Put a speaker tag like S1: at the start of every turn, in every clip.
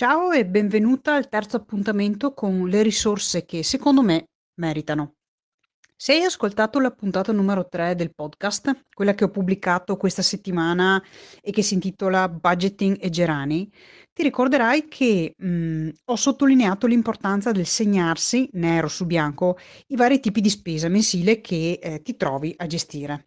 S1: Ciao e benvenuta al terzo appuntamento con le risorse che secondo me meritano. Se hai ascoltato la puntata numero 3 del podcast, quella che ho pubblicato questa settimana e che si intitola Budgeting e Gerani, ti ricorderai che mh, ho sottolineato l'importanza del segnarsi nero su bianco i vari tipi di spesa mensile che eh, ti trovi a gestire.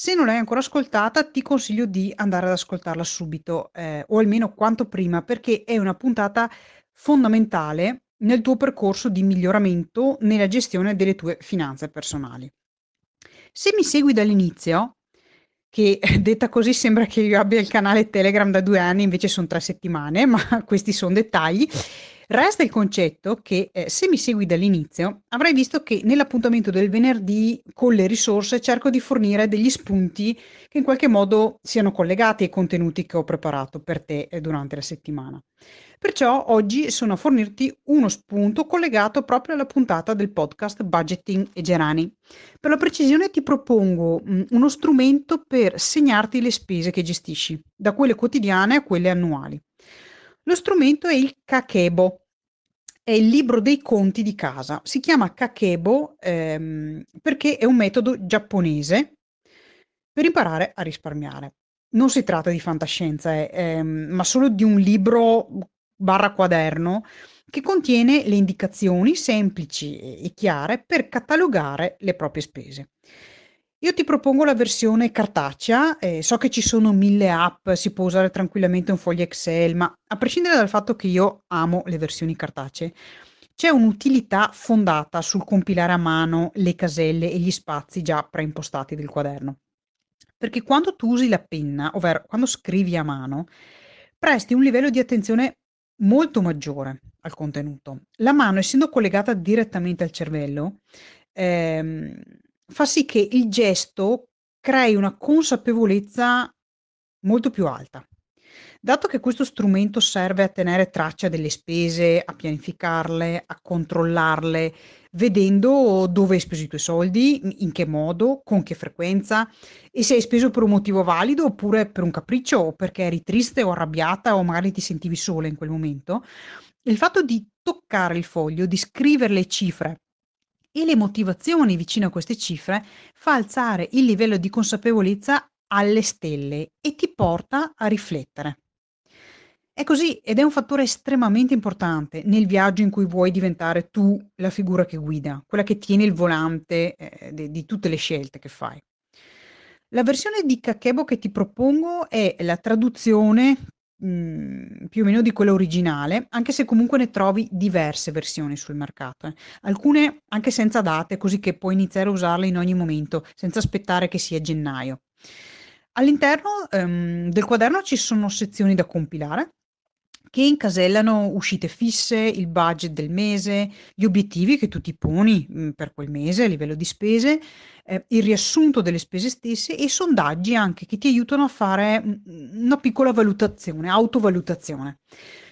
S1: Se non l'hai ancora ascoltata, ti consiglio di andare ad ascoltarla subito, ehm, o almeno quanto prima, perché è una puntata fondamentale nel tuo percorso di miglioramento nella gestione delle tue finanze personali. Se mi segui dall'inizio, che detta così sembra che io abbia il canale Telegram da due anni, invece sono tre settimane, ma questi sono dettagli. Resta il concetto che eh, se mi segui dall'inizio avrai visto che nell'appuntamento del venerdì con le risorse cerco di fornire degli spunti che in qualche modo siano collegati ai contenuti che ho preparato per te eh, durante la settimana. Perciò oggi sono a fornirti uno spunto collegato proprio alla puntata del podcast Budgeting e Gerani. Per la precisione ti propongo mh, uno strumento per segnarti le spese che gestisci, da quelle quotidiane a quelle annuali. Lo strumento è il Kakebo, è il libro dei conti di casa. Si chiama Kakebo ehm, perché è un metodo giapponese per imparare a risparmiare. Non si tratta di fantascienza, eh, ehm, ma solo di un libro barra quaderno che contiene le indicazioni semplici e chiare per catalogare le proprie spese. Io ti propongo la versione cartacea, eh, so che ci sono mille app, si può usare tranquillamente un foglio Excel, ma a prescindere dal fatto che io amo le versioni cartacee, c'è un'utilità fondata sul compilare a mano le caselle e gli spazi già preimpostati del quaderno. Perché quando tu usi la penna, ovvero quando scrivi a mano, presti un livello di attenzione molto maggiore al contenuto. La mano, essendo collegata direttamente al cervello, ehm, fa sì che il gesto crei una consapevolezza molto più alta. Dato che questo strumento serve a tenere traccia delle spese, a pianificarle, a controllarle, vedendo dove hai speso i tuoi soldi, in che modo, con che frequenza e se hai speso per un motivo valido oppure per un capriccio o perché eri triste o arrabbiata o magari ti sentivi sola in quel momento, il fatto di toccare il foglio, di scrivere le cifre e le motivazioni vicino a queste cifre fa alzare il livello di consapevolezza alle stelle e ti porta a riflettere. È così ed è un fattore estremamente importante nel viaggio in cui vuoi diventare tu la figura che guida, quella che tiene il volante eh, di, di tutte le scelte che fai. La versione di Kakebo che ti propongo è la traduzione Mhmm, più o meno di quella originale, anche se comunque ne trovi diverse versioni sul mercato, eh. Alcune anche senza date, così che puoi iniziare a usarle in ogni momento, senza aspettare che sia gennaio. All'interno, ehm, del quaderno ci sono sezioni da compilare che incasellano uscite fisse, il budget del mese, gli obiettivi che tu ti poni mh, per quel mese a livello di spese, eh, il riassunto delle spese stesse e sondaggi anche che ti aiutano a fare mh, una piccola valutazione, autovalutazione.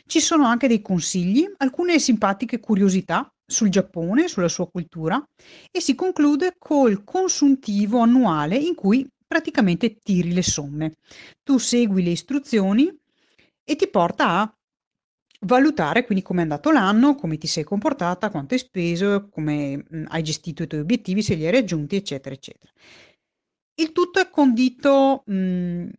S1: Ci sono anche dei consigli, alcune simpatiche curiosità sul Giappone, sulla sua cultura e si conclude col consuntivo annuale in cui praticamente tiri le somme. Tu segui le istruzioni e ti porta a Valutare quindi come è andato l'anno, come ti sei comportata, quanto hai speso, come, mhmm, hai gestito i tuoi obiettivi, se li hai raggiunti, eccetera, eccetera. Il tutto è condito, mhmm,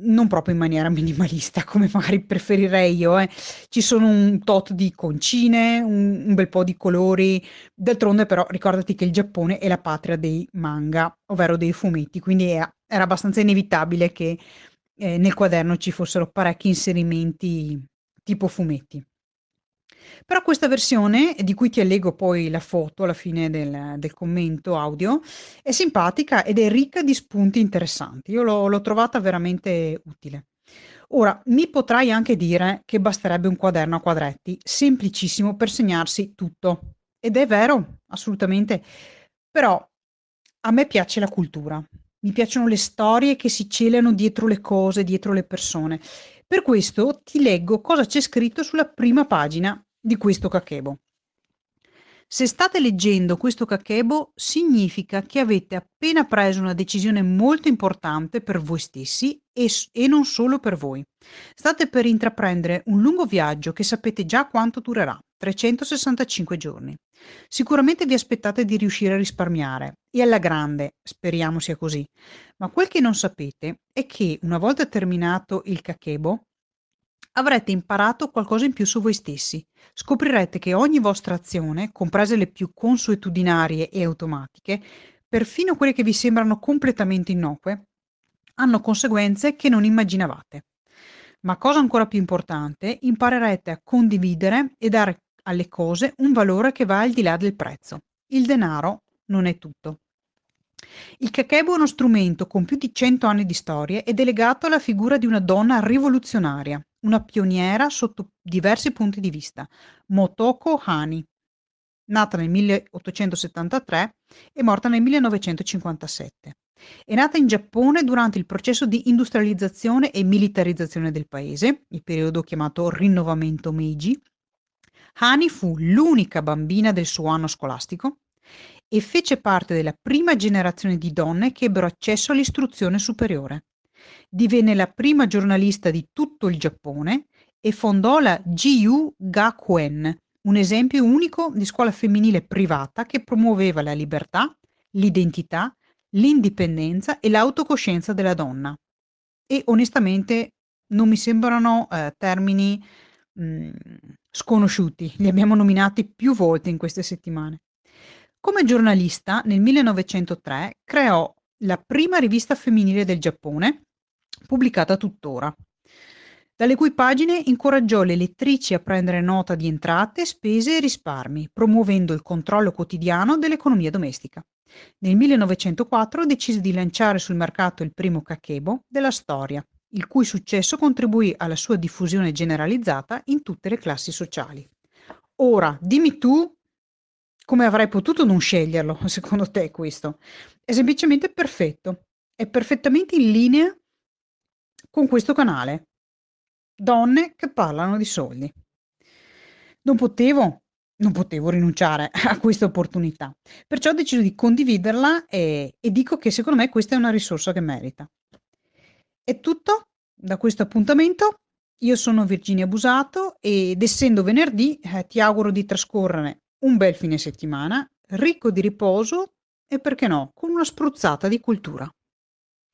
S1: non proprio in maniera minimalista come magari preferirei io, eh. Ci sono un tot di concine, un un bel po' di colori. D'altronde però ricordati che il Giappone è la patria dei manga, ovvero dei fumetti, quindi era era abbastanza inevitabile che, ehm, nel quaderno ci fossero parecchi inserimenti tipo fumetti. Però questa versione, di cui ti allego poi la foto alla fine del, del commento audio, è simpatica ed è ricca di spunti interessanti. Io l'ho, l'ho trovata veramente utile. Ora, mi potrai anche dire che basterebbe un quaderno a quadretti, semplicissimo per segnarsi tutto. Ed è vero, assolutamente. Però a me piace la cultura, mi piacciono le storie che si celano dietro le cose, dietro le persone. Per questo ti leggo cosa c'è scritto sulla prima pagina di questo Kakebo. Se state leggendo questo kakebo, significa che avete appena preso una decisione molto importante per voi stessi e, e, non solo per voi. State per intraprendere un lungo viaggio che sapete già quanto durerà, 365 giorni. Sicuramente vi aspettate di riuscire a risparmiare, e alla grande, speriamo sia così. Ma quel che non sapete è che una volta terminato il kakebo, avrete imparato qualcosa in più su voi stessi. Scoprirete che ogni vostra azione, comprese le più consuetudinarie e automatiche, perfino quelle che vi sembrano completamente innocue, hanno conseguenze che non immaginavate. Ma cosa ancora più importante, imparerete a condividere e dare alle cose un valore che va al di là del prezzo. Il denaro non è tutto. Il kakebo è uno strumento con più di 100 anni di storia ed è legato alla figura di una donna rivoluzionaria, una pioniera sotto diversi punti di vista, Motoko Hani, nata nel 1873 e morta nel 1957. È nata in Giappone durante il processo di industrializzazione e militarizzazione del paese, il periodo chiamato rinnovamento Meiji. Hani fu l'unica bambina del suo anno scolastico e fece parte della prima generazione di donne che ebbero accesso all'istruzione superiore. Divenne la prima giornalista di tutto il Giappone e fondò la Jiu Gakuen, un esempio unico di scuola femminile privata che promuoveva la libertà, l'identità, l'indipendenza e l'autocoscienza della donna. E onestamente non mi sembrano eh, termini mh, mm, sconosciuti, li abbiamo nominati più volte in queste settimane. Come giornalista, nel 1903 creò la prima rivista femminile del Giappone, pubblicata tuttora, dalle cui pagine incoraggiò le lettrici a prendere nota di entrate, spese e risparmi, promuovendo il controllo quotidiano dell'economia domestica. Nel 1904 decise di lanciare sul mercato il primo kakebo della storia, il cui successo contribuì alla sua diffusione generalizzata in tutte le classi sociali. Ora, dimmi tu come avrei potuto non sceglierlo, secondo te questo? È semplicemente perfetto. È perfettamente in linea con questo canale. Donne che parlano di soldi. Non potevo, non potevo rinunciare a questa opportunità. Perciò ho deciso di condividerla e, e dico che secondo me questa è una risorsa che merita. È tutto da questo appuntamento. Io sono Virginia Busato ed essendo venerdì eh, ti auguro di trascorrere un bel fine settimana, ricco di riposo e perché no, con una spruzzata di cultura.